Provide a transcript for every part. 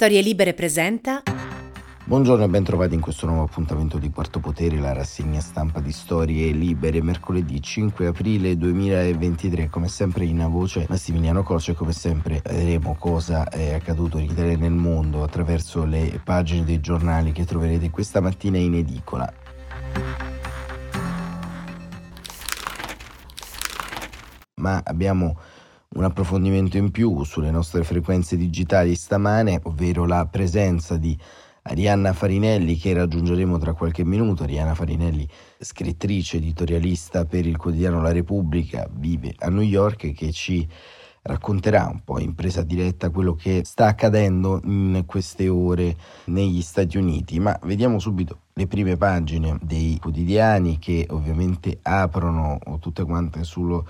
Storie Libere presenta. Buongiorno e ben trovati in questo nuovo appuntamento di Quarto Potere, la rassegna stampa di Storie Libere, mercoledì 5 aprile 2023. Come sempre in voce Massimiliano Coce, come sempre vedremo cosa è accaduto in Italia e nel mondo attraverso le pagine dei giornali che troverete questa mattina in edicola. Ma abbiamo un approfondimento in più sulle nostre frequenze digitali stamane, ovvero la presenza di Arianna Farinelli che raggiungeremo tra qualche minuto. Arianna Farinelli, scrittrice, editorialista per il quotidiano La Repubblica, vive a New York che ci racconterà un po' in presa diretta quello che sta accadendo in queste ore negli Stati Uniti. Ma vediamo subito le prime pagine dei quotidiani che ovviamente aprono tutte quante sullo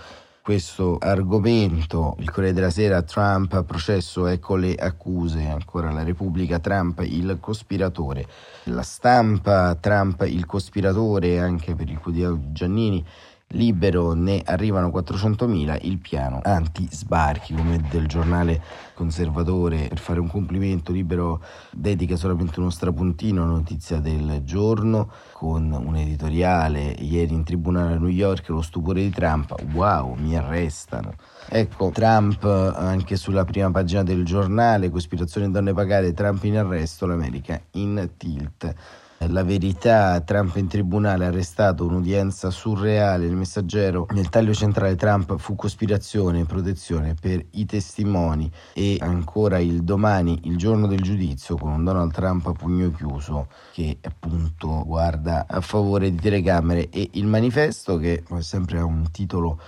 questo argomento. Il Corriere della Sera, Trump, processo, ecco le accuse. Ancora la Repubblica, Trump, il cospiratore. La stampa, Trump, il cospiratore, anche per il quotidiano di Giannini libero ne arrivano 400.000, il piano anti-sbarchi come del giornale conservatore. Per fare un complimento libero dedica solamente uno strapuntino a notizia del giorno con un editoriale ieri in tribunale a New York lo stupore di Trump wow mi arrestano. Ecco Trump anche sulla prima pagina del giornale cospirazione donne pagate Trump in arresto l'America in tilt la verità, Trump in tribunale arrestato un'udienza surreale, il messaggero nel taglio centrale Trump fu cospirazione e protezione per i testimoni. E ancora il domani, il giorno del giudizio con Donald Trump a pugno chiuso che appunto guarda a favore di telecamere. E il manifesto che sempre ha un titolo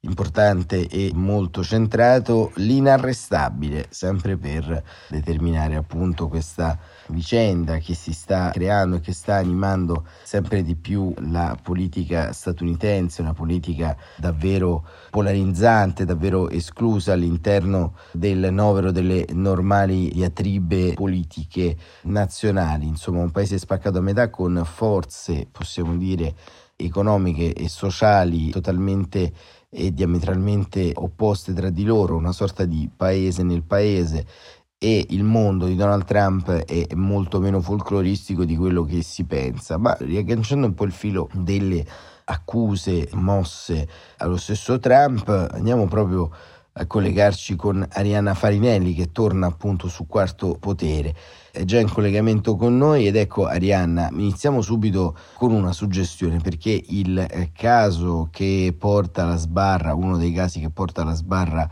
importante e molto centrato, l'inarrestabile, sempre per determinare appunto questa vicenda che si sta creando e che sta animando sempre di più la politica statunitense, una politica davvero polarizzante, davvero esclusa all'interno del novero delle normali diatribe politiche nazionali, insomma un paese spaccato a metà con forze, possiamo dire, economiche e sociali totalmente e diametralmente opposte tra di loro, una sorta di paese nel paese e il mondo di Donald Trump è molto meno folcloristico di quello che si pensa, ma riagganciando un po' il filo delle accuse mosse allo stesso Trump, andiamo proprio a collegarci con Arianna Farinelli che torna appunto su quarto potere. È già in collegamento con noi ed ecco Arianna, iniziamo subito con una suggestione perché il eh, caso che porta alla sbarra, uno dei casi che porta alla sbarra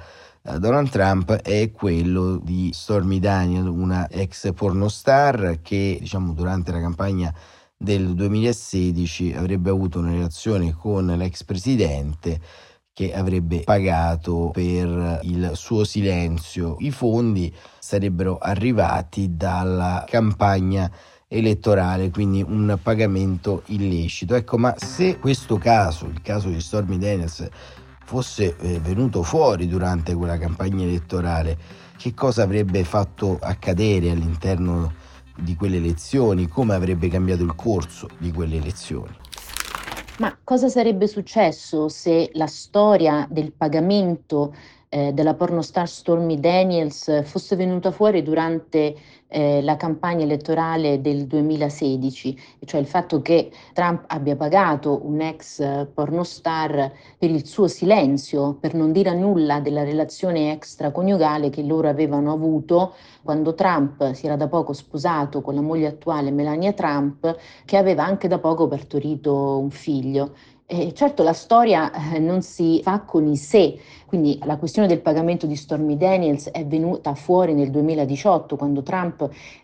Donald Trump è quello di Stormy Daniel, una ex pornostar che diciamo durante la campagna del 2016 avrebbe avuto una relazione con l'ex presidente che avrebbe pagato per il suo silenzio. I fondi sarebbero arrivati dalla campagna elettorale, quindi un pagamento illecito. Ecco, ma se questo caso, il caso di Stormy Daniels, fosse eh, venuto fuori durante quella campagna elettorale, che cosa avrebbe fatto accadere all'interno di quelle elezioni, come avrebbe cambiato il corso di quelle elezioni? Ma cosa sarebbe successo se la storia del pagamento eh, della pornostar Stormy Daniels fosse venuta fuori durante eh, la campagna elettorale del 2016, cioè il fatto che Trump abbia pagato un ex eh, pornostar per il suo silenzio, per non dire nulla della relazione extraconiugale che loro avevano avuto quando Trump si era da poco sposato con la moglie attuale Melania Trump, che aveva anche da poco partorito un figlio. Eh, certo la storia eh, non si fa con i sé, quindi la questione del pagamento di Stormy Daniels è venuta fuori nel 2018 quando Trump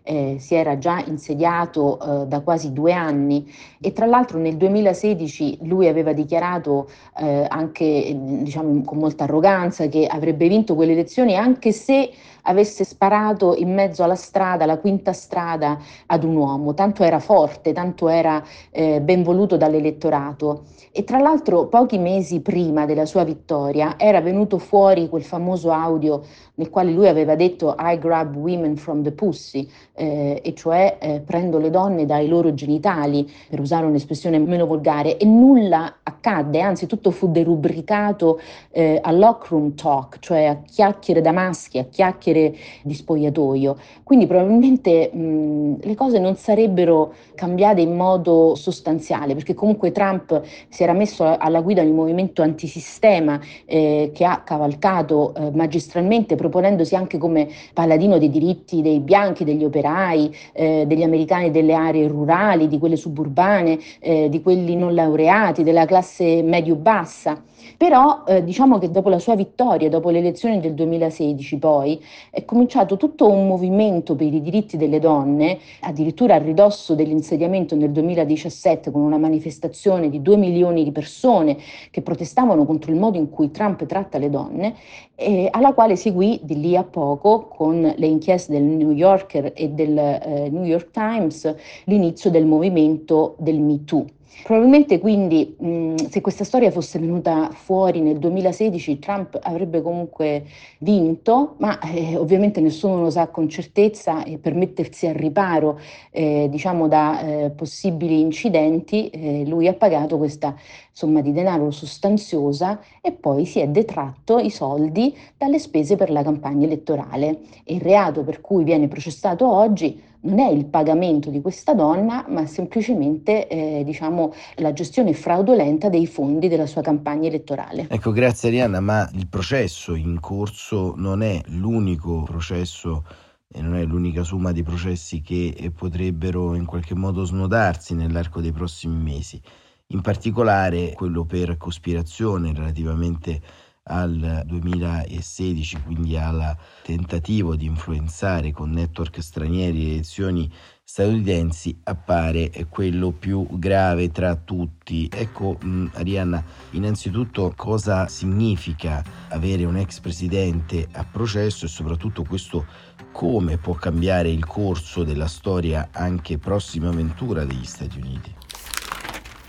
eh, si era già insediato eh, da quasi due anni. E tra l'altro nel 2016 lui aveva dichiarato eh, anche diciamo, con molta arroganza che avrebbe vinto quelle elezioni anche se avesse sparato in mezzo alla strada, la quinta strada, ad un uomo, tanto era forte, tanto era eh, ben voluto dall'elettorato. E tra l'altro pochi mesi prima della sua vittoria era venuto fuori quel famoso audio nel quale lui aveva detto I grab women from the pussy, eh, e cioè eh, prendo le donne dai loro genitali, per usare un'espressione meno volgare, e nulla accadde, anzi tutto fu derubricato eh, a lockroom talk, cioè a chiacchiere da maschi, a chiacchiere di spogliatoio. Quindi probabilmente mh, le cose non sarebbero cambiate in modo sostanziale, perché comunque Trump si era messo alla guida di un movimento antisistema eh, che ha cavalcato eh, magistralmente, proponendosi anche come paladino dei diritti dei bianchi, degli operai, eh, degli americani delle aree rurali, di quelle suburbane, eh, di quelli non laureati, della classe medio-bassa. Però eh, diciamo che dopo la sua vittoria, dopo le elezioni del 2016 poi, è cominciato tutto un movimento per i diritti delle donne, addirittura a ridosso dell'insediamento nel 2017 con una manifestazione di due milioni di persone che protestavano contro il modo in cui Trump tratta le donne, eh, alla quale seguì di lì a poco con le inchieste del New Yorker e del eh, New York Times l'inizio del movimento del Me Too. Probabilmente quindi mh, se questa storia fosse venuta fuori nel 2016 Trump avrebbe comunque vinto, ma eh, ovviamente nessuno lo sa con certezza e per mettersi al riparo eh, diciamo da eh, possibili incidenti eh, lui ha pagato questa somma di denaro sostanziosa e poi si è detratto i soldi dalle spese per la campagna elettorale. Il reato per cui viene processato oggi non è il pagamento di questa donna, ma semplicemente eh, diciamo, la gestione fraudolenta dei fondi della sua campagna elettorale. Ecco, grazie Arianna, ma il processo in corso non è l'unico processo e non è l'unica somma di processi che potrebbero in qualche modo snodarsi nell'arco dei prossimi mesi. In particolare quello per cospirazione relativamente al 2016, quindi al tentativo di influenzare con network stranieri le elezioni statunitensi, appare quello più grave tra tutti. Ecco, mh, Arianna, innanzitutto cosa significa avere un ex presidente a processo e soprattutto questo come può cambiare il corso della storia anche prossima avventura degli Stati Uniti?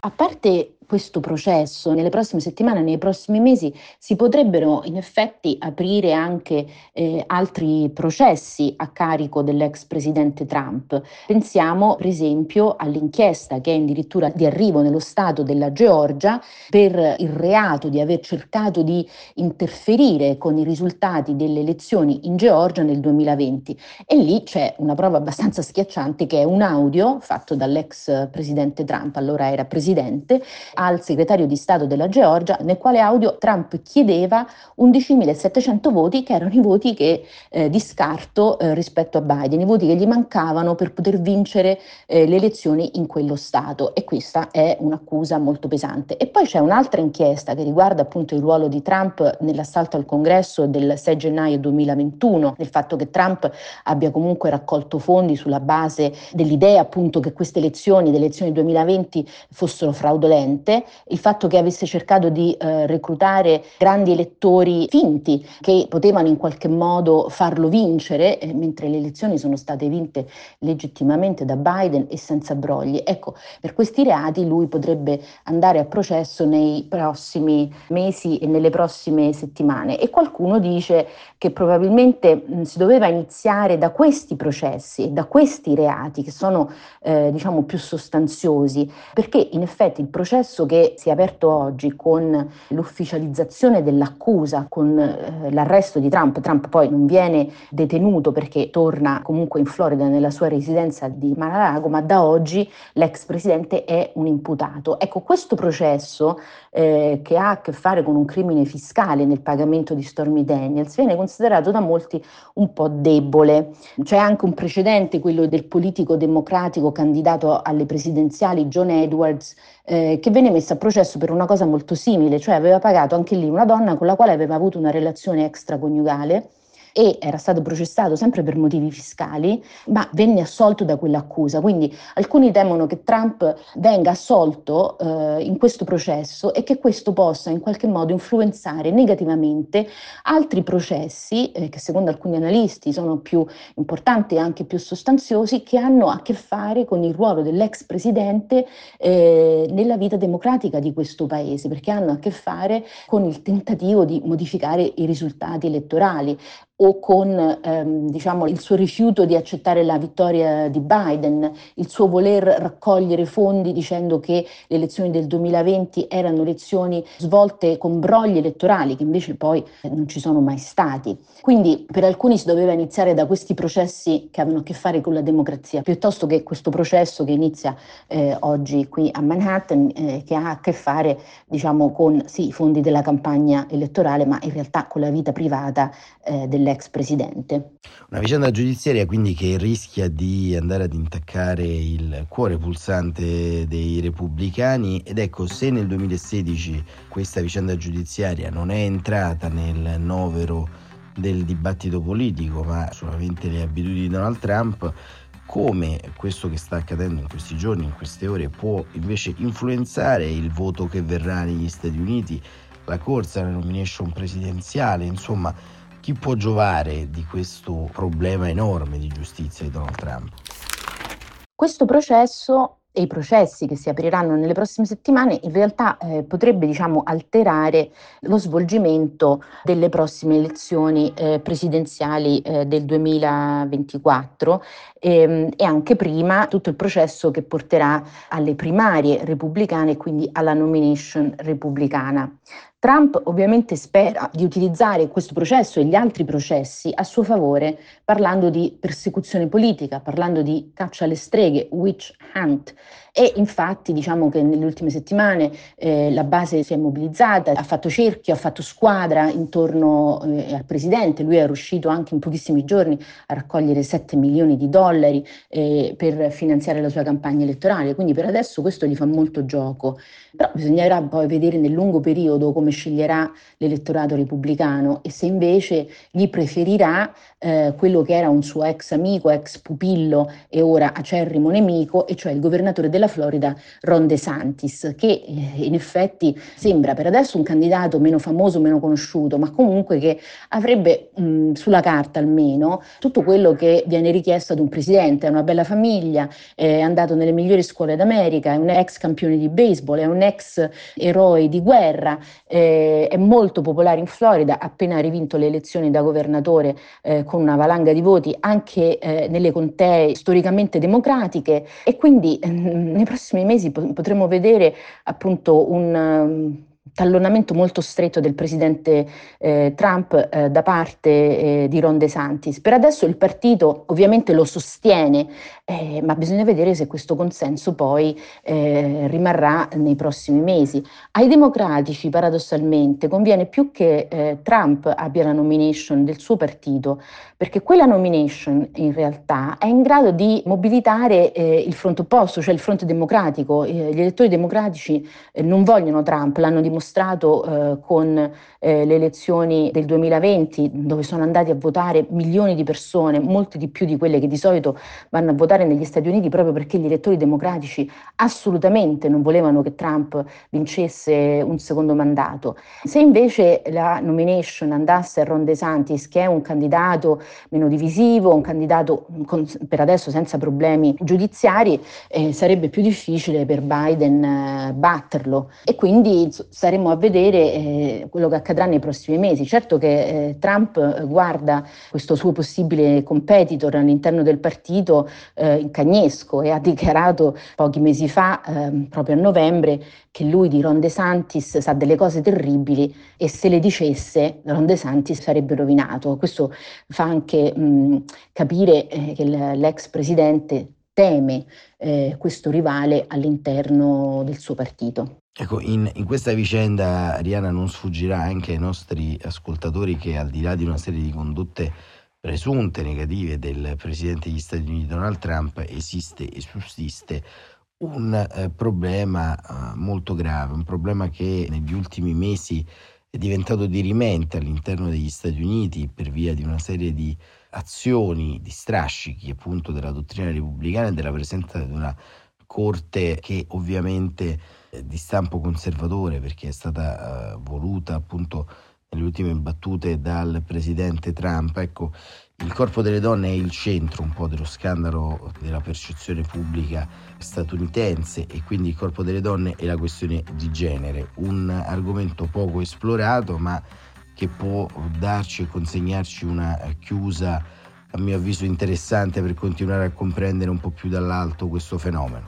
A parte questo processo nelle prossime settimane, nei prossimi mesi, si potrebbero in effetti aprire anche eh, altri processi a carico dell'ex presidente Trump. Pensiamo per esempio all'inchiesta che è addirittura di arrivo nello Stato della Georgia per il reato di aver cercato di interferire con i risultati delle elezioni in Georgia nel 2020. E lì c'è una prova abbastanza schiacciante che è un audio fatto dall'ex presidente Trump, allora era presidente, al segretario di Stato della Georgia, nel quale audio Trump chiedeva 11.700 voti, che erano i voti che, eh, di scarto eh, rispetto a Biden, i voti che gli mancavano per poter vincere eh, le elezioni in quello Stato. E questa è un'accusa molto pesante. E poi c'è un'altra inchiesta che riguarda appunto il ruolo di Trump nell'assalto al congresso del 6 gennaio 2021, del fatto che Trump abbia comunque raccolto fondi sulla base dell'idea appunto che queste elezioni, le elezioni 2020, fossero fraudolente parte il fatto che avesse cercato di eh, reclutare grandi elettori finti che potevano in qualche modo farlo vincere, eh, mentre le elezioni sono state vinte legittimamente da Biden e senza brogli. Ecco, per questi reati lui potrebbe andare a processo nei prossimi mesi e nelle prossime settimane e qualcuno dice che probabilmente mh, si doveva iniziare da questi processi, da questi reati che sono eh, diciamo più sostanziosi, perché in effetti il processo processo che si è aperto oggi con l'ufficializzazione dell'accusa, con eh, l'arresto di Trump, Trump poi non viene detenuto perché torna comunque in Florida nella sua residenza di Mar-a-Lago, ma da oggi l'ex presidente è un imputato. Ecco, questo processo eh, che ha a che fare con un crimine fiscale nel pagamento di Stormy Daniels viene considerato da molti un po' debole. C'è anche un precedente, quello del politico democratico candidato alle presidenziali John Edwards, eh, che venne messa a processo per una cosa molto simile, cioè aveva pagato anche lì una donna con la quale aveva avuto una relazione extraconiugale e era stato processato sempre per motivi fiscali, ma venne assolto da quell'accusa. Quindi alcuni temono che Trump venga assolto eh, in questo processo e che questo possa in qualche modo influenzare negativamente altri processi eh, che secondo alcuni analisti sono più importanti e anche più sostanziosi che hanno a che fare con il ruolo dell'ex presidente eh, nella vita democratica di questo paese, perché hanno a che fare con il tentativo di modificare i risultati elettorali o con ehm, diciamo, il suo rifiuto di accettare la vittoria di Biden, il suo voler raccogliere fondi dicendo che le elezioni del 2020 erano elezioni svolte con brogli elettorali che invece poi non ci sono mai stati. Quindi per alcuni si doveva iniziare da questi processi che avevano a che fare con la democrazia, piuttosto che questo processo che inizia eh, oggi qui a Manhattan, eh, che ha a che fare diciamo, con sì, i fondi della campagna elettorale, ma in realtà con la vita privata eh, delle dell'ex presidente. Una vicenda giudiziaria quindi che rischia di andare ad intaccare il cuore pulsante dei repubblicani ed ecco se nel 2016 questa vicenda giudiziaria non è entrata nel novero del dibattito politico ma solamente le abitudini di Donald Trump come questo che sta accadendo in questi giorni, in queste ore, può invece influenzare il voto che verrà negli Stati Uniti, la corsa alla nomination presidenziale, insomma chi può giovare di questo problema enorme di giustizia di Donald Trump? Questo processo e i processi che si apriranno nelle prossime settimane in realtà eh, potrebbe diciamo, alterare lo svolgimento delle prossime elezioni eh, presidenziali eh, del 2024 ehm, e anche prima tutto il processo che porterà alle primarie repubblicane e quindi alla nomination repubblicana. Trump ovviamente spera di utilizzare questo processo e gli altri processi a suo favore parlando di persecuzione politica, parlando di caccia alle streghe, witch hunt. E infatti diciamo che nelle ultime settimane eh, la base si è mobilizzata, ha fatto cerchio, ha fatto squadra intorno eh, al presidente, lui è riuscito anche in pochissimi giorni a raccogliere 7 milioni di dollari eh, per finanziare la sua campagna elettorale, quindi per adesso questo gli fa molto gioco, però bisognerà poi vedere nel lungo periodo come sceglierà l'elettorato repubblicano e se invece gli preferirà eh, quello che era un suo ex amico, ex pupillo e ora acerrimo nemico, e cioè il governatore della Florida Ron DeSantis, che eh, in effetti sembra per adesso un candidato meno famoso, meno conosciuto, ma comunque che avrebbe mh, sulla carta almeno tutto quello che viene richiesto ad un presidente, è una bella famiglia, è andato nelle migliori scuole d'America, è un ex campione di baseball, è un ex eroe di guerra, eh, è molto popolare in Florida, ha appena rivinto le elezioni da governatore eh, con una valanga di voti anche eh, nelle contee storicamente democratiche. E quindi eh, nei prossimi mesi potremo vedere appunto un um, tallonamento molto stretto del presidente eh, Trump eh, da parte eh, di Ron DeSantis. Per adesso il partito ovviamente lo sostiene, eh, ma bisogna vedere se questo consenso poi eh, rimarrà nei prossimi mesi. Ai democratici paradossalmente conviene più che eh, Trump abbia la nomination del suo partito, perché quella nomination in realtà è in grado di mobilitare il fronte opposto, cioè il fronte democratico. gli elettori democratici non vogliono Trump, l'hanno dimostrato dimostrato eh, con eh, le elezioni del 2020 dove sono andati a votare milioni di persone, molte di più di quelle che di solito vanno a votare negli Stati Uniti proprio perché gli elettori democratici assolutamente non volevano che Trump vincesse un secondo mandato. Se invece la nomination andasse a Ron DeSantis, che è un candidato meno divisivo, un candidato con, per adesso senza problemi giudiziari, eh, sarebbe più difficile per Biden eh, batterlo e quindi sarebbe staremo a vedere eh, quello che accadrà nei prossimi mesi. Certo che eh, Trump guarda questo suo possibile competitor all'interno del partito eh, in cagnesco e ha dichiarato pochi mesi fa, ehm, proprio a novembre, che lui di Ron DeSantis sa delle cose terribili e se le dicesse Ron DeSantis sarebbe rovinato. Questo fa anche mh, capire eh, che l'ex presidente teme eh, questo rivale all'interno del suo partito. Ecco, in, in, questa vicenda, Ariana, non sfuggirà anche ai nostri ascoltatori che al di là di una serie di condotte presunte negative del Presidente degli Stati Uniti Donald Trump, esiste e sussiste un eh, problema eh, molto grave, un problema che negli ultimi mesi è diventato dirimente all'interno degli Stati Uniti per via di una serie di azioni, di strascichi appunto della dottrina repubblicana e della presenza di una corte che ovviamente di stampo conservatore perché è stata uh, voluta appunto nelle ultime battute dal presidente Trump. Ecco, il corpo delle donne è il centro un po' dello scandalo della percezione pubblica statunitense e quindi il corpo delle donne è la questione di genere, un argomento poco esplorato ma che può darci e consegnarci una chiusa a mio avviso interessante per continuare a comprendere un po' più dall'alto questo fenomeno.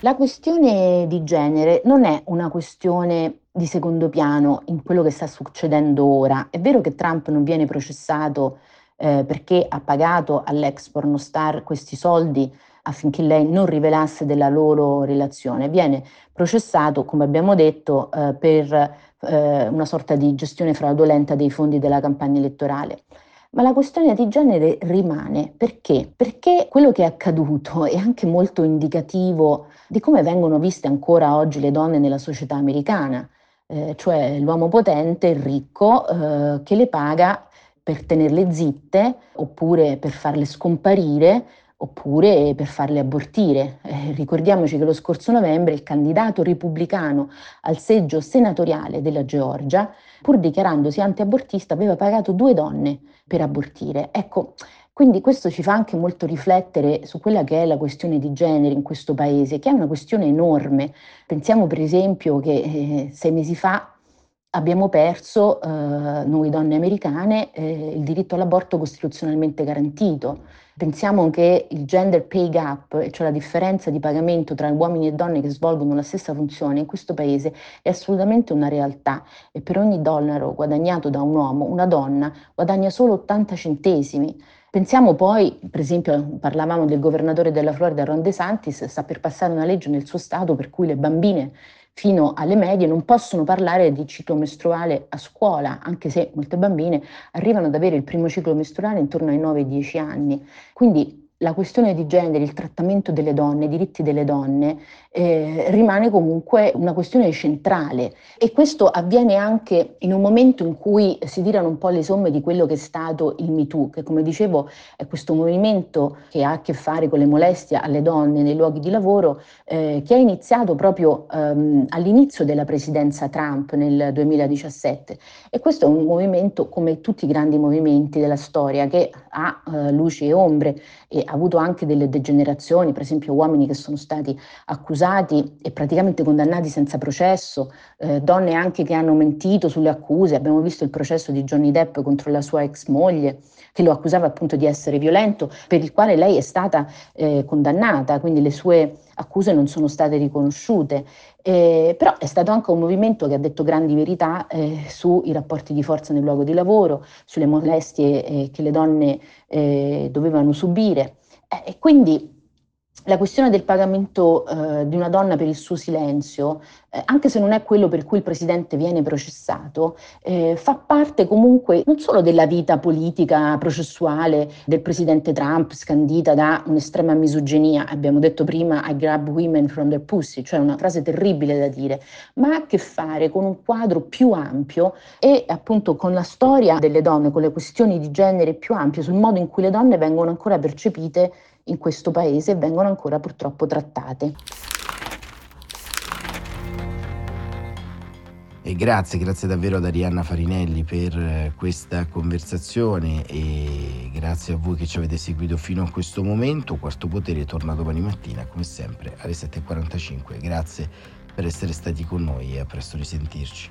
La questione di genere non è una questione di secondo piano in quello che sta succedendo ora. È vero che Trump non viene processato eh, perché ha pagato all'ex pornostar questi soldi affinché lei non rivelasse della loro relazione. Viene processato, come abbiamo detto, eh, per eh, una sorta di gestione fraudolenta dei fondi della campagna elettorale. Ma la questione di genere rimane perché? Perché quello che è accaduto è anche molto indicativo di come vengono viste ancora oggi le donne nella società americana, eh, cioè l'uomo potente, il ricco, eh, che le paga per tenerle zitte oppure per farle scomparire oppure per farle abortire. Eh, ricordiamoci che lo scorso novembre il candidato repubblicano al seggio senatoriale della Georgia, pur dichiarandosi anti-abortista, aveva pagato due donne per abortire. Ecco, quindi questo ci fa anche molto riflettere su quella che è la questione di genere in questo paese, che è una questione enorme. Pensiamo per esempio che eh, sei mesi fa abbiamo perso, eh, noi donne americane, eh, il diritto all'aborto costituzionalmente garantito. Pensiamo che il gender pay gap, cioè la differenza di pagamento tra uomini e donne che svolgono la stessa funzione in questo paese, è assolutamente una realtà e per ogni dollaro guadagnato da un uomo, una donna guadagna solo 80 centesimi. Pensiamo poi, per esempio, parlavamo del governatore della Florida, Ron DeSantis, sta per passare una legge nel suo stato per cui le bambine fino alle medie non possono parlare di ciclo mestruale a scuola, anche se molte bambine arrivano ad avere il primo ciclo mestruale intorno ai 9-10 anni. Quindi la questione di genere, il trattamento delle donne, i diritti delle donne, eh, rimane comunque una questione centrale. E questo avviene anche in un momento in cui si tirano un po' le somme di quello che è stato il MeToo, che come dicevo è questo movimento che ha a che fare con le molestie alle donne nei luoghi di lavoro, eh, che è iniziato proprio ehm, all'inizio della presidenza Trump nel 2017 e questo è un movimento come tutti i grandi movimenti della storia che ha eh, luci e ombre e ha avuto anche delle degenerazioni, per esempio uomini che sono stati accusati e praticamente condannati senza processo, eh, donne anche che hanno mentito sulle accuse, abbiamo visto il processo di Johnny Depp contro la sua ex moglie che lo accusava appunto di essere violento, per il quale lei è stata eh, condannata, quindi le sue accuse non sono state riconosciute. Eh, però è stato anche un movimento che ha detto grandi verità eh, sui rapporti di forza nel luogo di lavoro, sulle molestie eh, che le donne eh, dovevano subire. Eh, e quindi la questione del pagamento eh, di una donna per il suo silenzio, eh, anche se non è quello per cui il presidente viene processato, eh, fa parte comunque non solo della vita politica processuale del presidente Trump, scandita da un'estrema misoginia, abbiamo detto prima I grab women from their pussy, cioè una frase terribile da dire, ma ha a che fare con un quadro più ampio e appunto con la storia delle donne, con le questioni di genere più ampie, sul modo in cui le donne vengono ancora percepite in questo paese e vengono ancora purtroppo trattate. E grazie, grazie davvero ad Arianna Farinelli per eh, questa conversazione e grazie a voi che ci avete seguito fino a questo momento. Quarto Potere torna domani mattina come sempre alle 7.45. Grazie per essere stati con noi e a presto risentirci.